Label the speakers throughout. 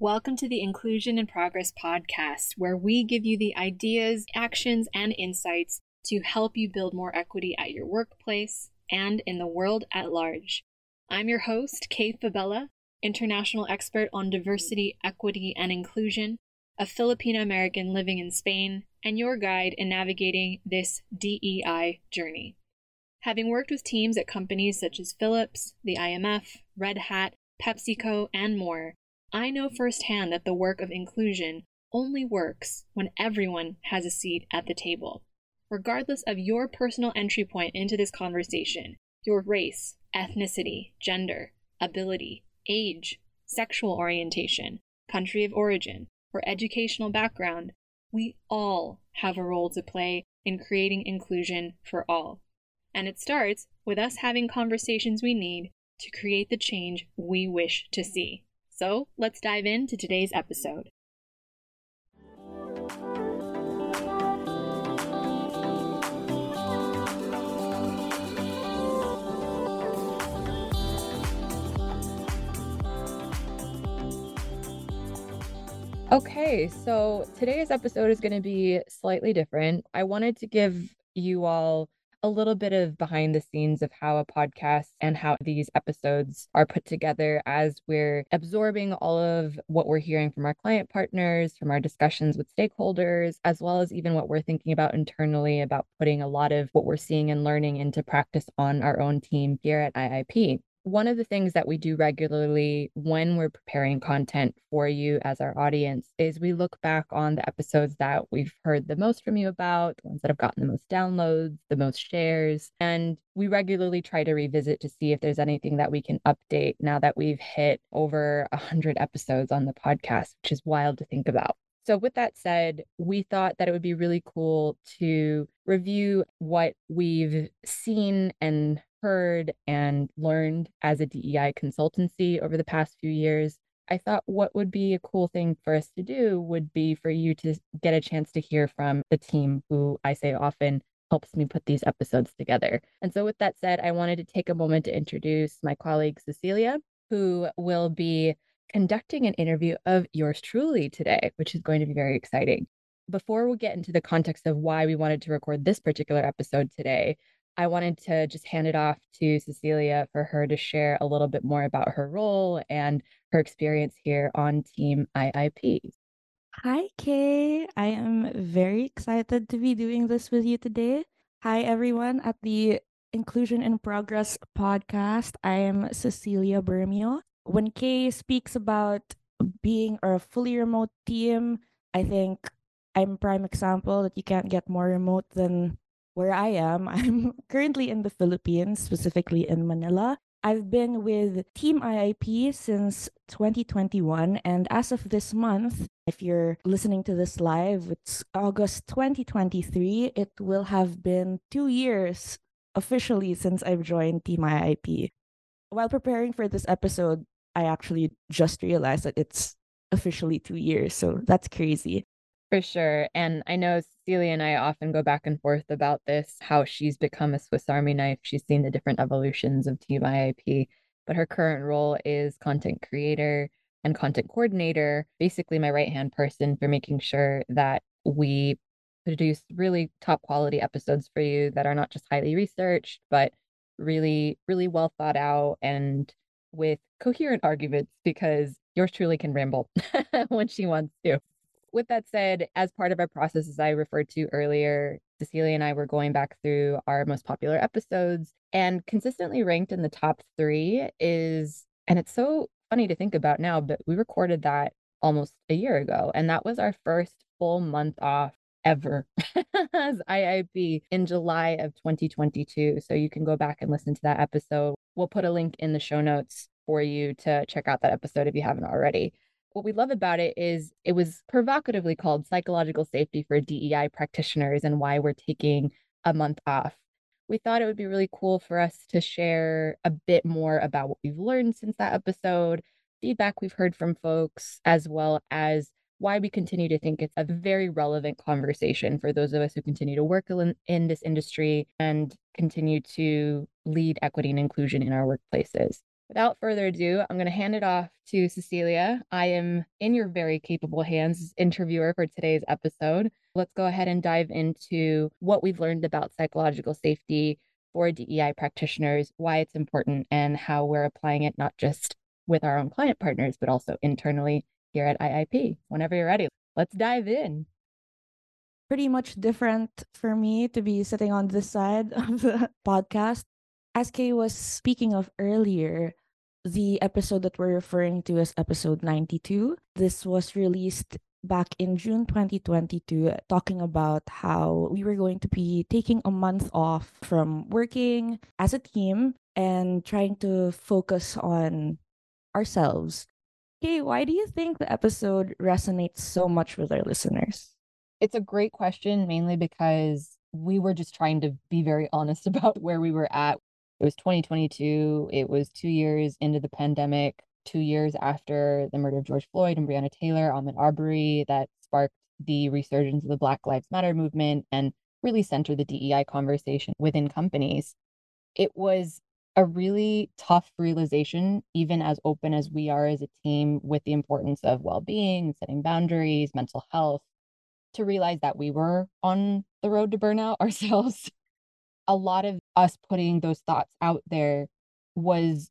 Speaker 1: Welcome to the Inclusion in Progress podcast, where we give you the ideas, actions, and insights to help you build more equity at your workplace and in the world at large. I'm your host, Kay Fabella, international expert on diversity, equity, and inclusion, a Filipino American living in Spain, and your guide in navigating this DEI journey. Having worked with teams at companies such as Philips, the IMF, Red Hat, PepsiCo, and more, I know firsthand that the work of inclusion only works when everyone has a seat at the table. Regardless of your personal entry point into this conversation, your race, ethnicity, gender, ability, age, sexual orientation, country of origin, or educational background, we all have a role to play in creating inclusion for all. And it starts with us having conversations we need to create the change we wish to see. So let's dive into today's episode. Okay, so today's episode is going to be slightly different. I wanted to give you all a little bit of behind the scenes of how a podcast and how these episodes are put together as we're absorbing all of what we're hearing from our client partners, from our discussions with stakeholders, as well as even what we're thinking about internally about putting a lot of what we're seeing and learning into practice on our own team here at IIP one of the things that we do regularly when we're preparing content for you as our audience is we look back on the episodes that we've heard the most from you about, the ones that have gotten the most downloads, the most shares. And we regularly try to revisit to see if there's anything that we can update now that we've hit over 100 episodes on the podcast, which is wild to think about. So, with that said, we thought that it would be really cool to review what we've seen and heard and learned as a DEI consultancy over the past few years, I thought what would be a cool thing for us to do would be for you to get a chance to hear from the team who I say often helps me put these episodes together. And so, with that said, I wanted to take a moment to introduce my colleague Cecilia, who will be conducting an interview of yours truly today, which is going to be very exciting. Before we get into the context of why we wanted to record this particular episode today, I wanted to just hand it off to Cecilia for her to share a little bit more about her role and her experience here on Team IIP.
Speaker 2: Hi, Kay. I am very excited to be doing this with you today. Hi, everyone at the Inclusion in Progress podcast. I am Cecilia Bermio. When Kay speaks about being a fully remote team, I think I'm prime example that you can't get more remote than where I am. I'm currently in the Philippines, specifically in Manila. I've been with Team IIP since 2021. And as of this month, if you're listening to this live, it's August 2023. It will have been two years officially since I've joined Team IIP. While preparing for this episode, I actually just realized that it's officially two years. So that's crazy.
Speaker 1: For sure. And I know Celia and I often go back and forth about this how she's become a Swiss Army knife. She's seen the different evolutions of Team but her current role is content creator and content coordinator, basically my right hand person for making sure that we produce really top quality episodes for you that are not just highly researched, but really, really well thought out and with coherent arguments because yours truly can ramble when she wants to with that said, as part of our process, as I referred to earlier, Cecilia and I were going back through our most popular episodes and consistently ranked in the top three is, and it's so funny to think about now, but we recorded that almost a year ago. And that was our first full month off ever as IIP in July of 2022. So you can go back and listen to that episode. We'll put a link in the show notes for you to check out that episode if you haven't already what we love about it is it was provocatively called psychological safety for DEI practitioners and why we're taking a month off. We thought it would be really cool for us to share a bit more about what we've learned since that episode, feedback we've heard from folks, as well as why we continue to think it's a very relevant conversation for those of us who continue to work in, in this industry and continue to lead equity and inclusion in our workplaces. Without further ado, I'm going to hand it off to Cecilia. I am in your very capable hands, interviewer for today's episode. Let's go ahead and dive into what we've learned about psychological safety for DEI practitioners, why it's important, and how we're applying it not just with our own client partners, but also internally here at IIP. Whenever you're ready, let's dive in.
Speaker 2: Pretty much different for me to be sitting on this side of the podcast as Kay was speaking of earlier, the episode that we're referring to as episode 92, this was released back in June 2022, talking about how we were going to be taking a month off from working as a team and trying to focus on ourselves. Kay, why do you think the episode resonates so much with our listeners?
Speaker 1: It's a great question, mainly because we were just trying to be very honest about where we were at it was 2022. It was two years into the pandemic, two years after the murder of George Floyd and Breonna Taylor, Ahmaud Arbery, that sparked the resurgence of the Black Lives Matter movement and really centered the DEI conversation within companies. It was a really tough realization, even as open as we are as a team with the importance of well being, setting boundaries, mental health, to realize that we were on the road to burnout ourselves a lot of us putting those thoughts out there was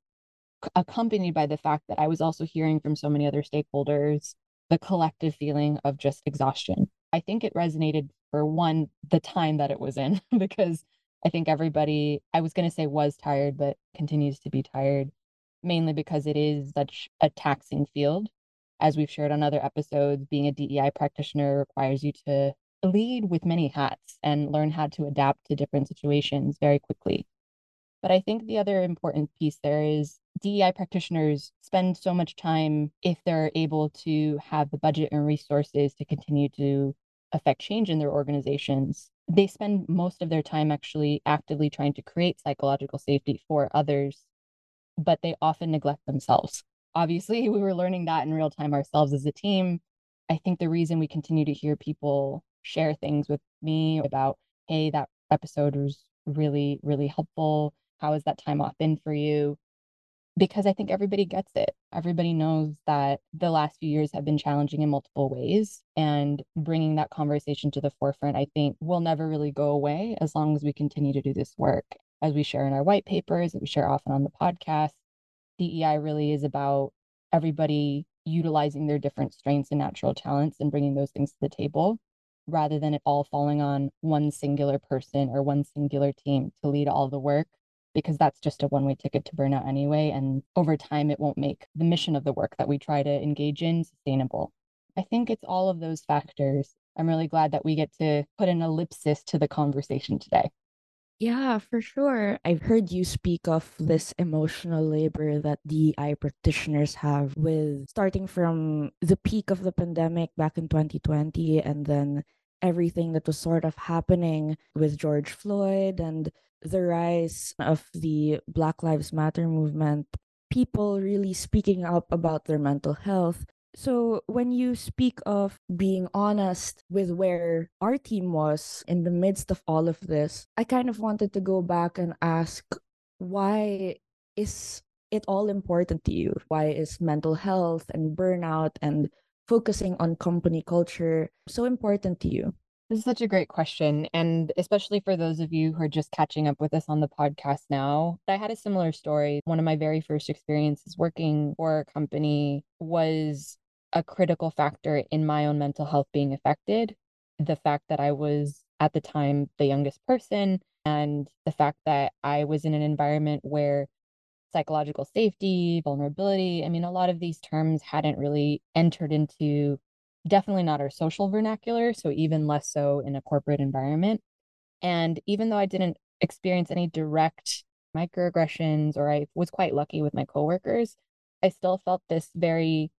Speaker 1: accompanied by the fact that I was also hearing from so many other stakeholders the collective feeling of just exhaustion. I think it resonated for one, the time that it was in, because I think everybody, I was going to say was tired, but continues to be tired, mainly because it is such a taxing field. As we've shared on other episodes, being a DEI practitioner requires you to lead with many hats and learn how to adapt to different situations very quickly. But I think the other important piece there is DEI practitioners spend so much time if they're able to have the budget and resources to continue to affect change in their organizations. They spend most of their time actually actively trying to create psychological safety for others, but they often neglect themselves. Obviously, we were learning that in real time ourselves as a team. I think the reason we continue to hear people share things with me about, hey, that episode was really, really helpful. How has that time off been for you? Because I think everybody gets it. Everybody knows that the last few years have been challenging in multiple ways. And bringing that conversation to the forefront, I think, will never really go away as long as we continue to do this work. As we share in our white papers, that we share often on the podcast, DEI really is about everybody utilizing their different strengths and natural talents and bringing those things to the table rather than it all falling on one singular person or one singular team to lead all the work because that's just a one way ticket to burnout anyway. And over time, it won't make the mission of the work that we try to engage in sustainable. I think it's all of those factors. I'm really glad that we get to put an ellipsis to the conversation today.
Speaker 2: Yeah, for sure. I've heard you speak of this emotional labor that DEI practitioners have with starting from the peak of the pandemic back in 2020 and then everything that was sort of happening with George Floyd and the rise of the Black Lives Matter movement. People really speaking up about their mental health so, when you speak of being honest with where our team was in the midst of all of this, I kind of wanted to go back and ask why is it all important to you? Why is mental health and burnout and focusing on company culture so important to you?
Speaker 1: This is such a great question. And especially for those of you who are just catching up with us on the podcast now, I had a similar story. One of my very first experiences working for a company was a critical factor in my own mental health being affected. The fact that I was at the time the youngest person, and the fact that I was in an environment where psychological safety, vulnerability, I mean, a lot of these terms hadn't really entered into definitely not our social vernacular. So, even less so in a corporate environment. And even though I didn't experience any direct microaggressions or I was quite lucky with my coworkers, I still felt this very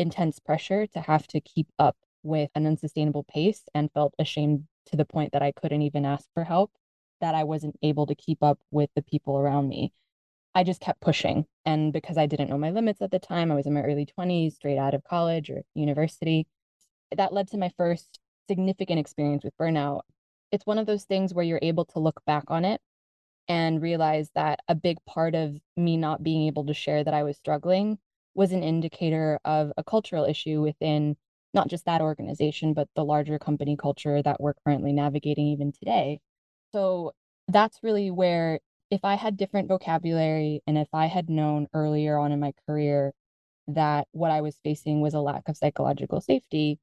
Speaker 1: intense pressure to have to keep up with an unsustainable pace and felt ashamed to the point that I couldn't even ask for help, that I wasn't able to keep up with the people around me. I just kept pushing. And because I didn't know my limits at the time, I was in my early 20s, straight out of college or university. That led to my first significant experience with burnout. It's one of those things where you're able to look back on it and realize that a big part of me not being able to share that I was struggling was an indicator of a cultural issue within not just that organization, but the larger company culture that we're currently navigating even today. So that's really where, if I had different vocabulary and if I had known earlier on in my career that what I was facing was a lack of psychological safety,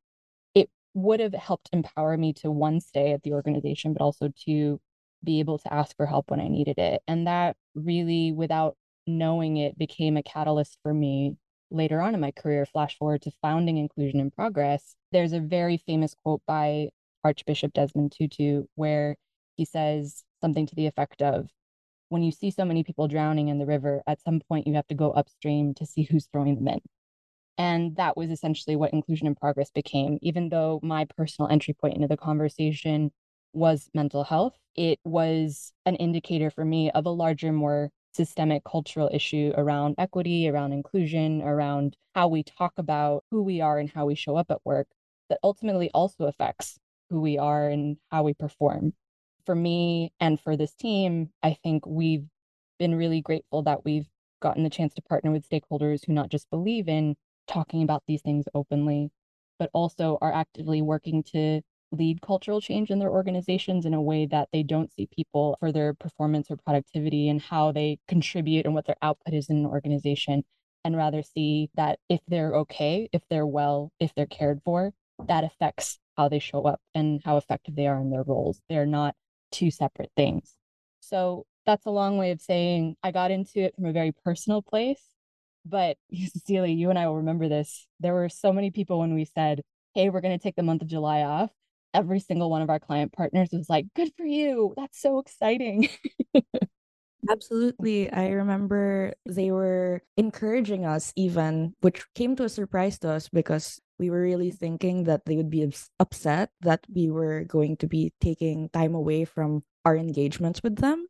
Speaker 1: it would have helped empower me to one, stay at the organization, but also to be able to ask for help when I needed it. And that really, without knowing it, became a catalyst for me later on in my career. Flash forward to founding Inclusion in Progress. There's a very famous quote by Archbishop Desmond Tutu where he says something to the effect of, when you see so many people drowning in the river, at some point you have to go upstream to see who's throwing them in. And that was essentially what Inclusion in Progress became. Even though my personal entry point into the conversation was mental health, it was an indicator for me of a larger, more systemic cultural issue around equity, around inclusion, around how we talk about who we are and how we show up at work that ultimately also affects who we are and how we perform. For me and for this team, I think we've been really grateful that we've gotten the chance to partner with stakeholders who not just believe in talking about these things openly, but also are actively working to lead cultural change in their organizations in a way that they don't see people for their performance or productivity and how they contribute and what their output is in an organization, and rather see that if they're okay, if they're well, if they're cared for, that affects how they show up and how effective they are in their roles. They're not two separate things. So that's a long way of saying I got into it from a very personal place. But Cecilia, you and I will remember this. There were so many people when we said, hey, we're going to take the month of July off every single one of our client partners was like, good for you. That's so exciting.
Speaker 2: Absolutely. I remember they were encouraging us, even, which came to a surprise to us because we were really thinking that they would be upset that we were going to be taking time away from our engagements with them.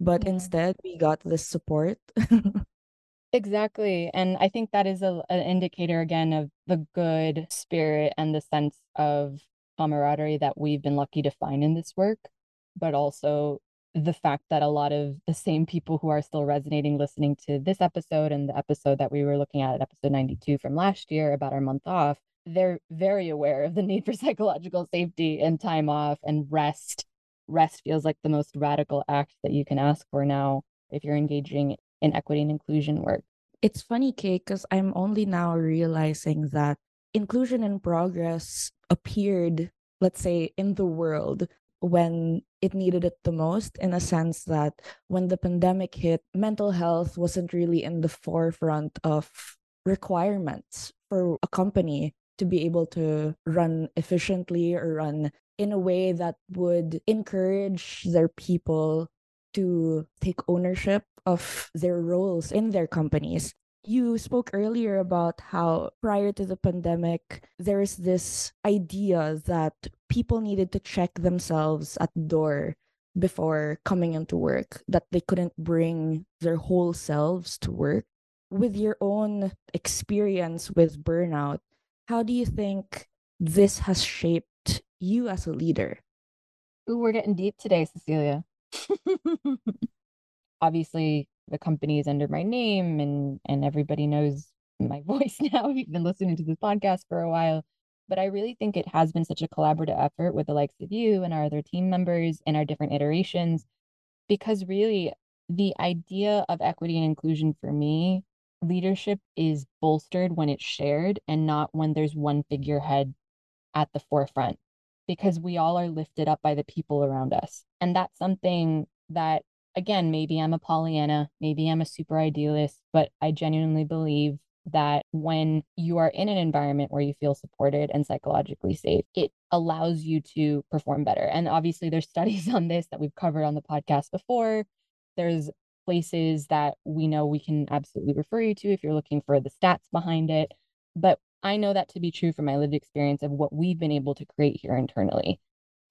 Speaker 2: But yeah. instead, we got this support.
Speaker 1: exactly. And I think that is a, an indicator, again, of the good spirit and the sense of camaraderie that we've been lucky to find in this work, but also the fact that a lot of the same people who are still resonating listening to this episode and the episode that we were looking at, at episode 92 from last year about our month off, they're very aware of the need for psychological safety and time off and rest. Rest feels like the most radical act that you can ask for now if you're engaging in equity and inclusion work.
Speaker 2: It's funny, Kate, because I'm only now realizing that inclusion in progress appeared, let's say, in the world when it needed it the most, in a sense that when the pandemic hit, mental health wasn't really in the forefront of requirements for a company to be able to run efficiently or run in a way that would encourage their people to take ownership of their roles in their companies you spoke earlier about how prior to the pandemic, there's this idea that people needed to check themselves at the door before coming into work, that they couldn't bring their whole selves to work. With your own experience with burnout, how do you think this has shaped you as a leader?
Speaker 1: Ooh, we're getting deep today, Cecilia. Obviously, the company is under my name and and everybody knows my voice now. You've been listening to this podcast for a while. But I really think it has been such a collaborative effort with the likes of you and our other team members in our different iterations. Because really, the idea of equity and inclusion for me, leadership is bolstered when it's shared and not when there's one figurehead at the forefront. Because we all are lifted up by the people around us. And that's something that again, maybe I'm a Pollyanna, maybe I'm a super idealist, but I genuinely believe that when you are in an environment where you feel supported and psychologically safe, it allows you to perform better. And obviously, there's studies on this that we've covered on the podcast before. There's places that we know we can absolutely refer you to if you're looking for the stats behind it. But I know that to be true from my lived experience of what we've been able to create here internally.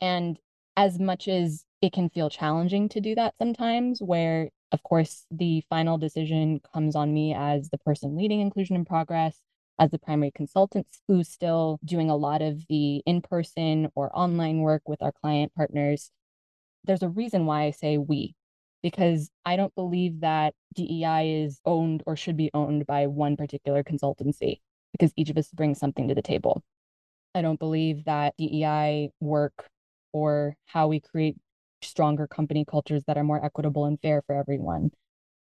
Speaker 1: And as much as it can feel challenging to do that sometimes, where, of course, the final decision comes on me as the person leading Inclusion in Progress, as the primary consultant who's still doing a lot of the in person or online work with our client partners. There's a reason why I say we. because I don't believe that DEI is owned or should be owned by one particular consultancy because each of us brings something to the table. I don't believe that DEI work or how we create stronger company cultures that are more equitable and fair for everyone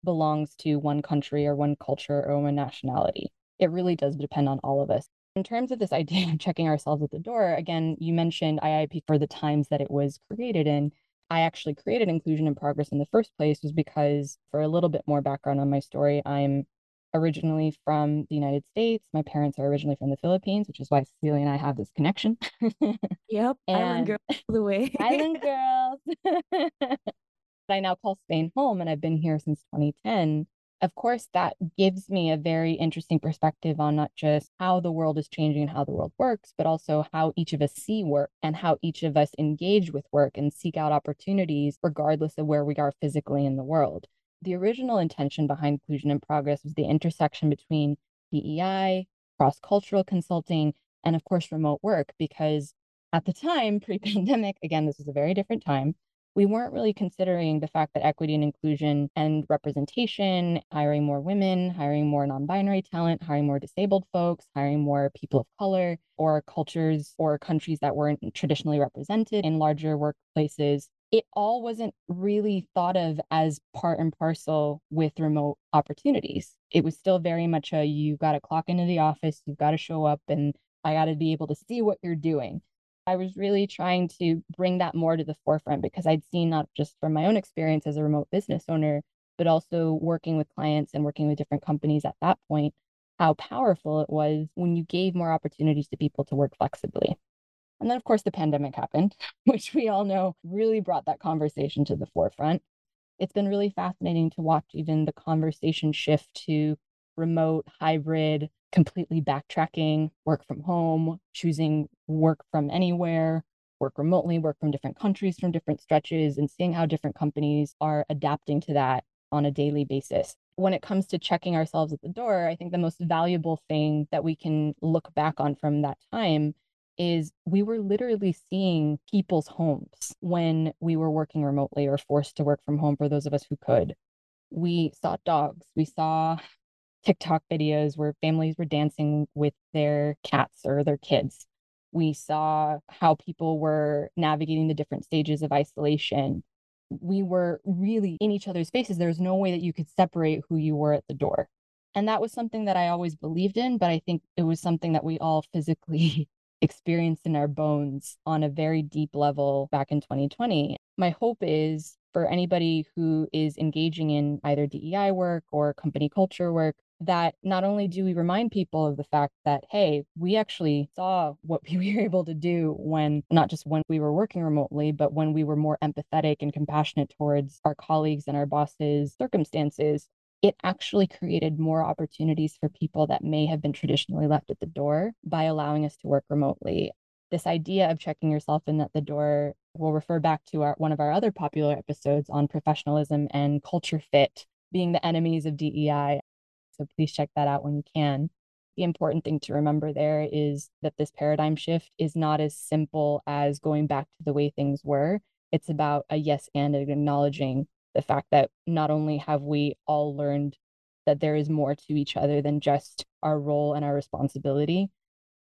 Speaker 1: belongs to one country or one culture or one nationality. It really does depend on all of us. In terms of this idea of checking ourselves at the door, again, you mentioned IIP for the times that it was created in. I actually created Inclusion in Progress in the first place was because, for a little bit more background on my story, I'm originally from the United States. My parents are originally from the Philippines, which is why Cecilia and I have this connection.
Speaker 2: yep, island girls the way.
Speaker 1: island girls. I now call Spain home, and I've been here since 2010. Of course, that gives me a very interesting perspective on not just how the world is changing and how the world works, but also how each of us see work and how each of us engage with work and seek out opportunities, regardless of where we are physically in the world the original intention behind Inclusion in Progress was the intersection between DEI, cross cultural consulting, and of course, remote work, because at the time, pre pandemic, again, this was a very different time, we weren't really considering the fact that equity and inclusion and representation, hiring more women, hiring more non binary talent, hiring more disabled folks, hiring more people of color, or cultures or countries that weren't traditionally represented in larger workplaces it all wasn't really thought of as part and parcel with remote opportunities. It was still very much a you got to clock into the office, you've got to show up, and I got to be able to see what you're doing. I was really trying to bring that more to the forefront because I'd seen not just from my own experience as a remote business owner, but also working with clients and working with different companies at that point, how powerful it was when you gave more opportunities to people to work flexibly. And then, of course, the pandemic happened, which we all know really brought that conversation to the forefront. It's been really fascinating to watch even the conversation shift to remote, hybrid, completely backtracking, work from home, choosing work from anywhere, work remotely, work from different countries, from different stretches, and seeing how different companies are adapting to that on a daily basis. When it comes to checking ourselves at the door, I think the most valuable thing that we can look back on from that time is we were literally seeing people's homes when we were working remotely or forced to work from home for those of us who could. We saw dogs, we saw TikTok videos where families were dancing with their cats or their kids. We saw how people were navigating the different stages of isolation. We were really in each other's faces. There was no way that you could separate who you were at the door. And that was something that I always believed in, but I think it was something that we all physically experienced in our bones on a very deep level back in 2020. My hope is for anybody who is engaging in either DEI work or company culture work that not only do we remind people of the fact that, hey, we actually saw what we were able to do when not just when we were working remotely, but when we were more empathetic and compassionate towards our colleagues and our bosses' circumstances, it actually created more opportunities for people that may have been traditionally left at the door by allowing us to work remotely. This idea of checking yourself in at the door will refer back to our, one of our other popular episodes on professionalism and culture fit being the enemies of DEI. So please check that out when you can. The important thing to remember there is that this paradigm shift is not as simple as going back to the way things were. It's about a yes and acknowledging the fact that not only have we all learned that there is more to each other than just our role and our responsibility,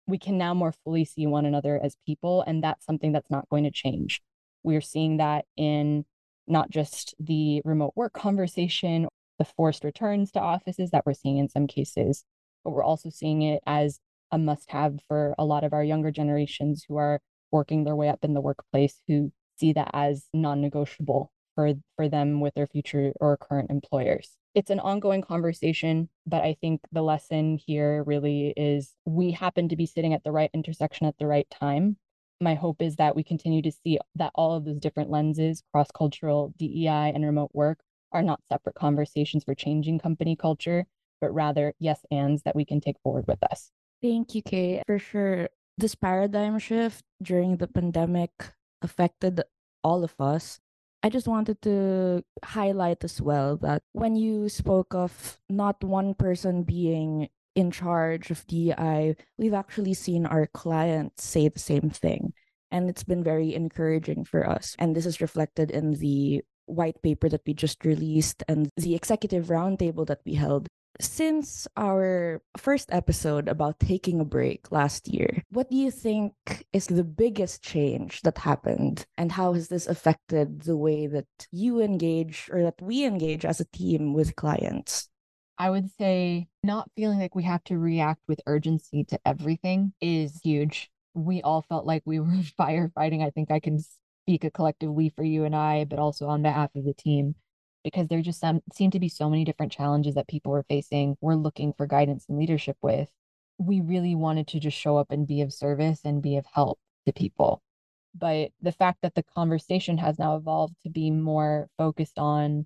Speaker 1: we can now more fully see one another as people. And that's something that's not going to change. We're seeing that in not just the remote work conversation, the forced returns to offices that we're seeing in some cases, but we're also seeing it as a must have for a lot of our younger generations who are working their way up in the workplace who see that as non negotiable for for them with their future or current employers. It's an ongoing conversation but i think the lesson here really is we happen to be sitting at the right intersection at the right time. My hope is that we continue to see that all of those different lenses cross cultural DEI and remote work are not separate conversations for changing company culture but rather yes ands that we can take forward with us.
Speaker 2: Thank you kay for sure. This paradigm shift during the pandemic affected all of us I just wanted to highlight as well that when you spoke of not one person being in charge of DEI, we've actually seen our clients say the same thing. And it's been very encouraging for us. And this is reflected in the white paper that we just released and the executive roundtable that we held. Since our first episode about taking a break last year, what do you think is the biggest change that happened? And how has this affected the way that you engage or that we engage as a team with clients?
Speaker 1: I would say not feeling like we have to react with urgency to everything is huge. We all felt like we were firefighting. I think I can speak a collective we for you and I, but also on behalf of the team, because there just some, seem to be so many different challenges that people were facing, we're looking for guidance and leadership with. We really wanted to just show up and be of service and be of help to people. But the fact that the conversation has now evolved to be more focused on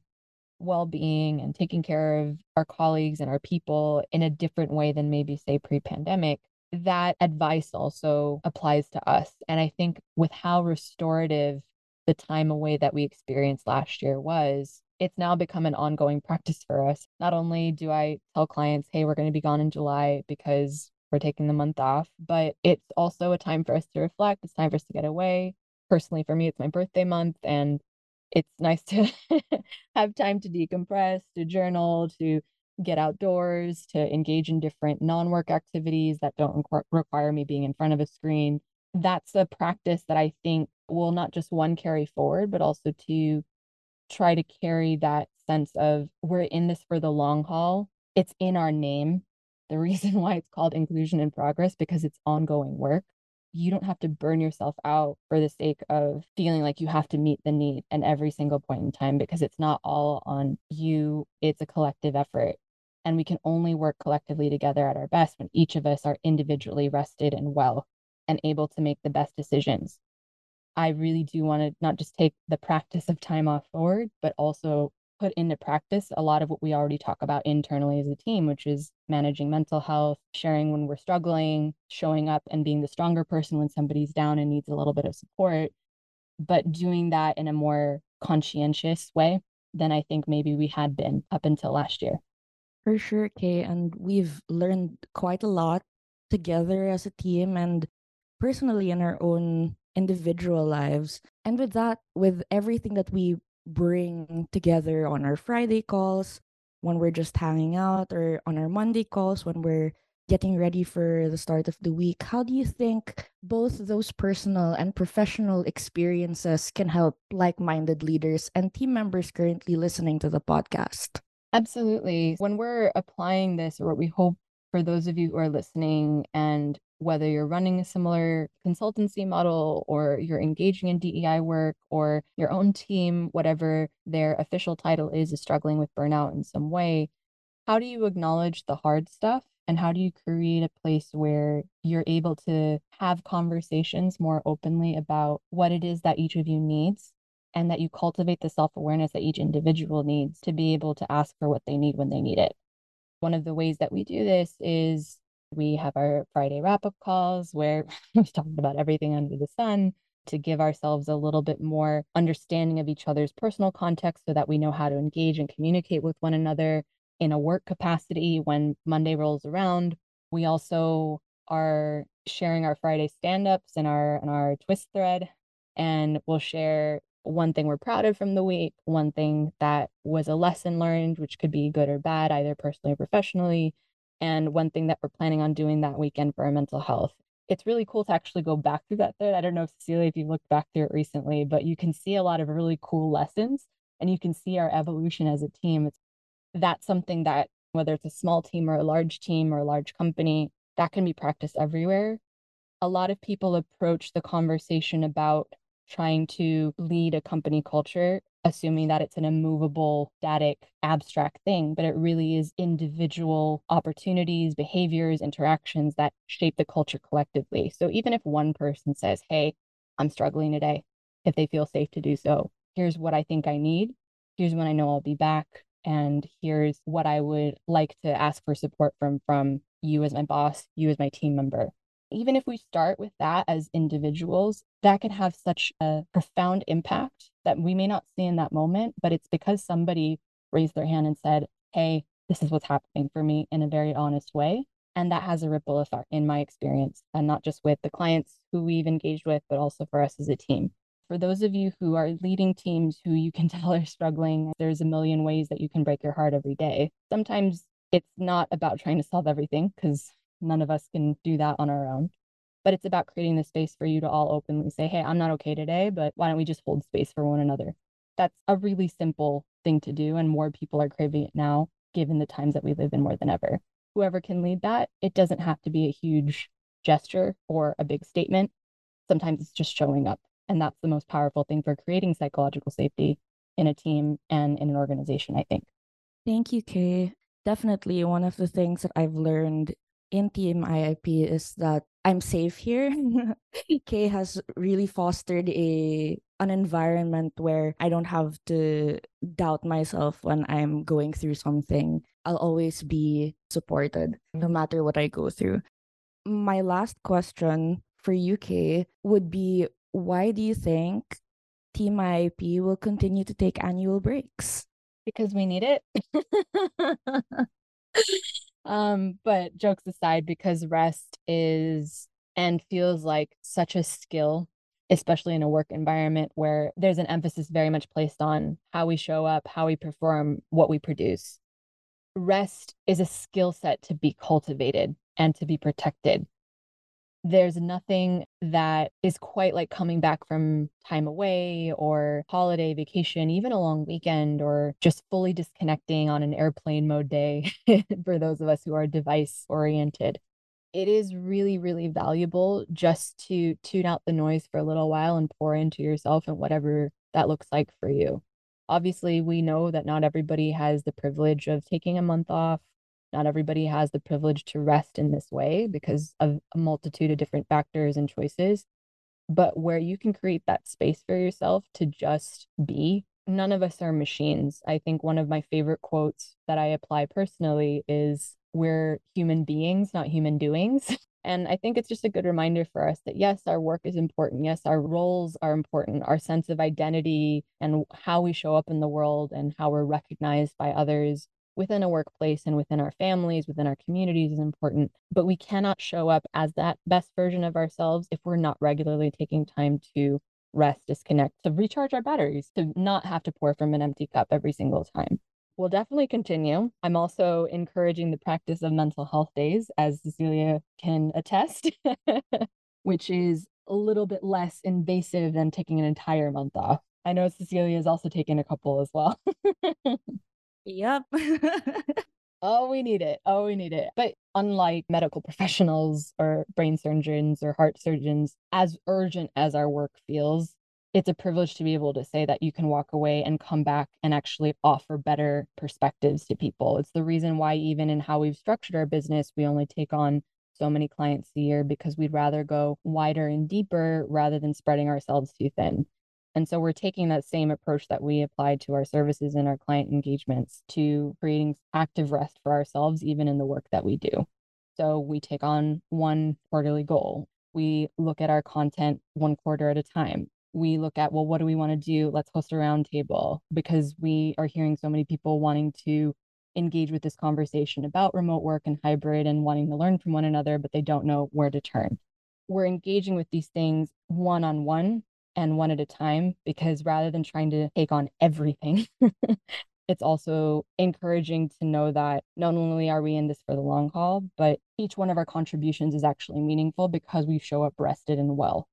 Speaker 1: well being and taking care of our colleagues and our people in a different way than maybe, say, pre pandemic, that advice also applies to us. And I think with how restorative the time away that we experienced last year was, it's now become an ongoing practice for us. Not only do I tell clients, hey, we're going to be gone in July because we're taking the month off, but it's also a time for us to reflect. It's time for us to get away. Personally, for me, it's my birthday month. And it's nice to have time to decompress, to journal, to get outdoors, to engage in different non work activities that don't require me being in front of a screen. That's a practice that I think will not just one carry forward, but also to try to carry that sense of we're in this for the long haul. It's in our name. The reason why it's called inclusion in progress because it's ongoing work you don't have to burn yourself out for the sake of feeling like you have to meet the need at every single point in time because it's not all on you it's a collective effort and we can only work collectively together at our best when each of us are individually rested and well and able to make the best decisions i really do want to not just take the practice of time off forward but also put into practice a lot of what we already talk about internally as a team, which is managing mental health, sharing when we're struggling, showing up and being the stronger person when somebody's down and needs a little bit of support, but doing that in a more conscientious way than I think maybe we had been up until last year.
Speaker 2: For sure, Kay. And we've learned quite a lot together as a team and personally in our own individual lives. And with that, with everything that we bring together on our Friday calls when we're just hanging out or on our Monday calls when we're getting ready for the start of the week. How do you think both those personal and professional experiences can help like minded leaders and team members currently listening to the podcast?
Speaker 1: Absolutely. When we're applying this, or what we hope for those of you who are listening and whether you're running a similar consultancy model or you're engaging in DEI work or your own team, whatever their official title is, is struggling with burnout in some way, how do you acknowledge the hard stuff? And how do you create a place where you're able to have conversations more openly about what it is that each of you needs and that you cultivate the self awareness that each individual needs to be able to ask for what they need when they need it? One of the ways that we do this is we have our Friday wrap up calls where we've talked about everything under the sun to give ourselves a little bit more understanding of each other's personal context so that we know how to engage and communicate with one another in a work capacity when Monday rolls around. We also are sharing our Friday stand-ups and our in our twist thread and we'll share one thing we're proud of from the week, one thing that was a lesson learned, which could be good or bad, either personally or professionally, and one thing that we're planning on doing that weekend for our mental health. It's really cool to actually go back through that thread. I don't know, Cecilia, if you've looked back through it recently, but you can see a lot of really cool lessons and you can see our evolution as a team. It's, that's something that, whether it's a small team or a large team or a large company, that can be practiced everywhere. A lot of people approach the conversation about trying to lead a company culture assuming that it's an immovable, static, abstract thing, but it really is individual opportunities, behaviors, interactions that shape the culture collectively. So even if one person says, Hey, I'm struggling today, if they feel safe to do so, here's what I think I need. Here's when I know I'll be back. And here's what I would like to ask for support from from you as my boss, you as my team member even if we start with that as individuals, that can have such a profound impact that we may not see in that moment, but it's because somebody raised their hand and said, Hey, this is what's happening for me in a very honest way. And that has a ripple effect in my experience, and not just with the clients who we've engaged with, but also for us as a team. for those of you who are leading teams who you can tell are struggling, there's a million ways that you can break your heart every day. Sometimes it's not about trying to solve everything because none of us can do that on our own. But it's about creating the space for you to all openly say, hey, I'm not okay today, but why don't we just hold space for one another? That's a really simple thing to do. And more people are craving it now, given the times that we live in more than ever. Whoever can lead that, it doesn't have to be a huge gesture or a big statement. Sometimes it's just showing up. And that's the most powerful thing for creating psychological safety in a team and in an organization, I think.
Speaker 2: Thank you, Kay. Definitely one of the things that I've learned in Team IIP is that I'm safe here. Kay has really fostered a an environment where I don't have to doubt myself when I'm going through something. I'll always be supported no matter what I go through. My last question for you Kay would be why do you think Team IIP will continue to take annual breaks?
Speaker 1: Because we need it. um, but jokes aside, because rest is and feels like such a skill, especially in a work environment where there's an emphasis very much placed on how we show up, how we perform, what we produce. Rest is a skill set to be cultivated and to be protected there's nothing that is quite like coming back from time away or holiday vacation, even a long weekend, or just fully disconnecting on an airplane mode day for those of us who are device oriented. It is really, really valuable just to tune out the noise for a little while and pour into yourself and whatever that looks like for you. Obviously, we know that not everybody has the privilege of taking a month off not everybody has the privilege to rest in this way because of a multitude of different factors and choices. But where you can create that space for yourself to just be, none of us are machines. I think one of my favorite quotes that I apply personally is We're human beings, not human doings. And I think it's just a good reminder for us that yes, our work is important. Yes, our roles are important. Our sense of identity and how we show up in the world and how we're recognized by others within a workplace and within our families, within our communities is important. But we cannot show up as that best version of ourselves if we're not regularly taking time to rest, disconnect, to recharge our batteries, to not have to pour from an empty cup every single time. We'll definitely continue. I'm also encouraging the practice of mental health days, as Cecilia can attest, which is a little bit less invasive than taking an entire month off. I know Cecilia has also taken a couple as well.
Speaker 2: Yep.
Speaker 1: oh, we need it. Oh, we need it. But unlike medical professionals or brain surgeons or heart surgeons, as urgent as our work feels, it's a privilege to be able to say that you can walk away and come back and actually offer better perspectives to people. It's the reason why, even in how we've structured our business, we only take on so many clients a year because we'd rather go wider and deeper rather than spreading ourselves too thin. And so we're taking that same approach that we applied to our services and our client engagements to creating active rest for ourselves, even in the work that we do. So we take on one quarterly goal. We look at our content one quarter at a time. We look at, well, what do we want to do? Let's host a roundtable because we are hearing so many people wanting to engage with this conversation about remote work and hybrid and wanting to learn from one another, but they don't know where to turn. We're engaging with these things one on one and one at a time because rather than trying to take on everything, it's also encouraging to know that not only are we in this for the long haul, but each one of our contributions is actually meaningful because we show up rested and well.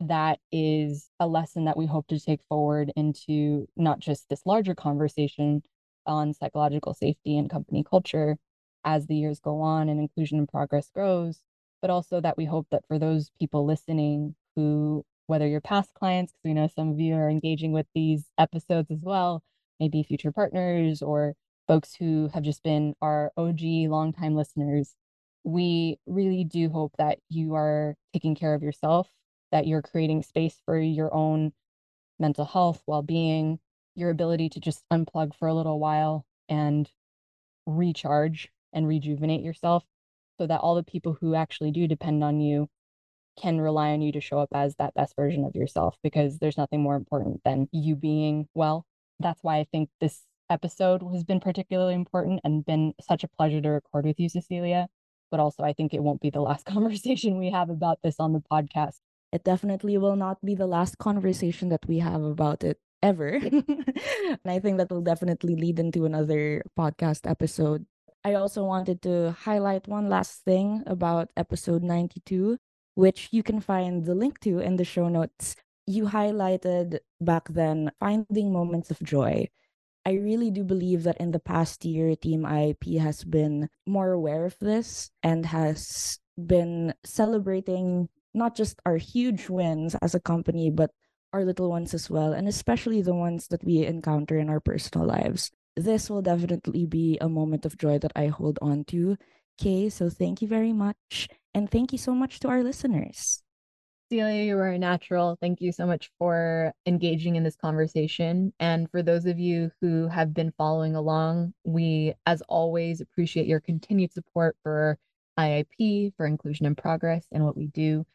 Speaker 1: That is a lesson that we hope to take forward into not just this larger conversation on psychological safety and company culture as the years go on and inclusion in progress grows, but also that we hope that for those people listening who whether you're past clients, because we know some of you are engaging with these episodes as well, maybe future partners or folks who have just been our OG longtime listeners. We really do hope that you are taking care of yourself, that you're creating space for your own mental health, well being, your ability to just unplug for a little while and recharge and rejuvenate yourself so that all the people who actually do depend on you can rely on you to show up as that best version of yourself because there's nothing more important than you being well. That's why I think this episode has been particularly important and been such a pleasure to record with you, Cecilia. But also, I think it won't be the last conversation we have about this on the podcast.
Speaker 2: It definitely will not be the last conversation that we have about it ever. and I think that will definitely lead into another podcast episode. I also wanted to highlight one last thing about episode 92, which you can find the link to in the show notes. You highlighted back then finding moments of joy. I really do believe that in the past year, Team IIP has been more aware of this and has been celebrating not just our huge wins as a company, but our little ones as well, and especially the ones that we encounter in our personal lives. This will definitely be a moment of joy that I hold on to. Okay, so thank you very much. And thank you so much to our listeners.
Speaker 1: Celia, you are a natural. Thank you so much for engaging in this conversation. And for those of you who have been following along, we, as always, appreciate your continued support for IIP, for Inclusion in Progress, and what we do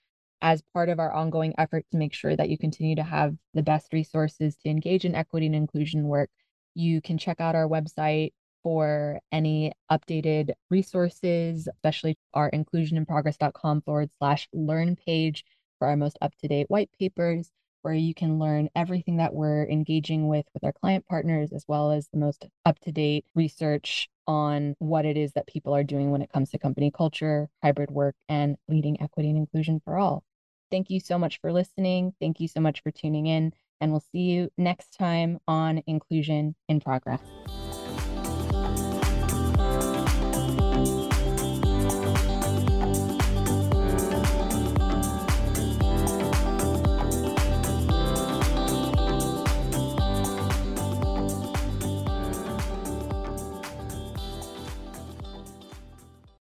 Speaker 1: as part of our ongoing effort to make sure that you continue to have the best resources to engage in equity and inclusion work, you can check out our website for any updated resources, especially our inclusioninprogress.com forward slash learn page for our most up to date white papers, where you can learn everything that we're engaging with with our client partners, as well as the most up to date research on what it is that people are doing when it comes to company culture, hybrid work, and leading equity and inclusion for all. Thank you so much for listening. Thank you so much for tuning in. And we'll see you next time on Inclusion in Progress.